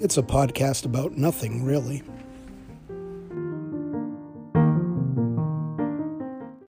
It's a podcast about nothing, really.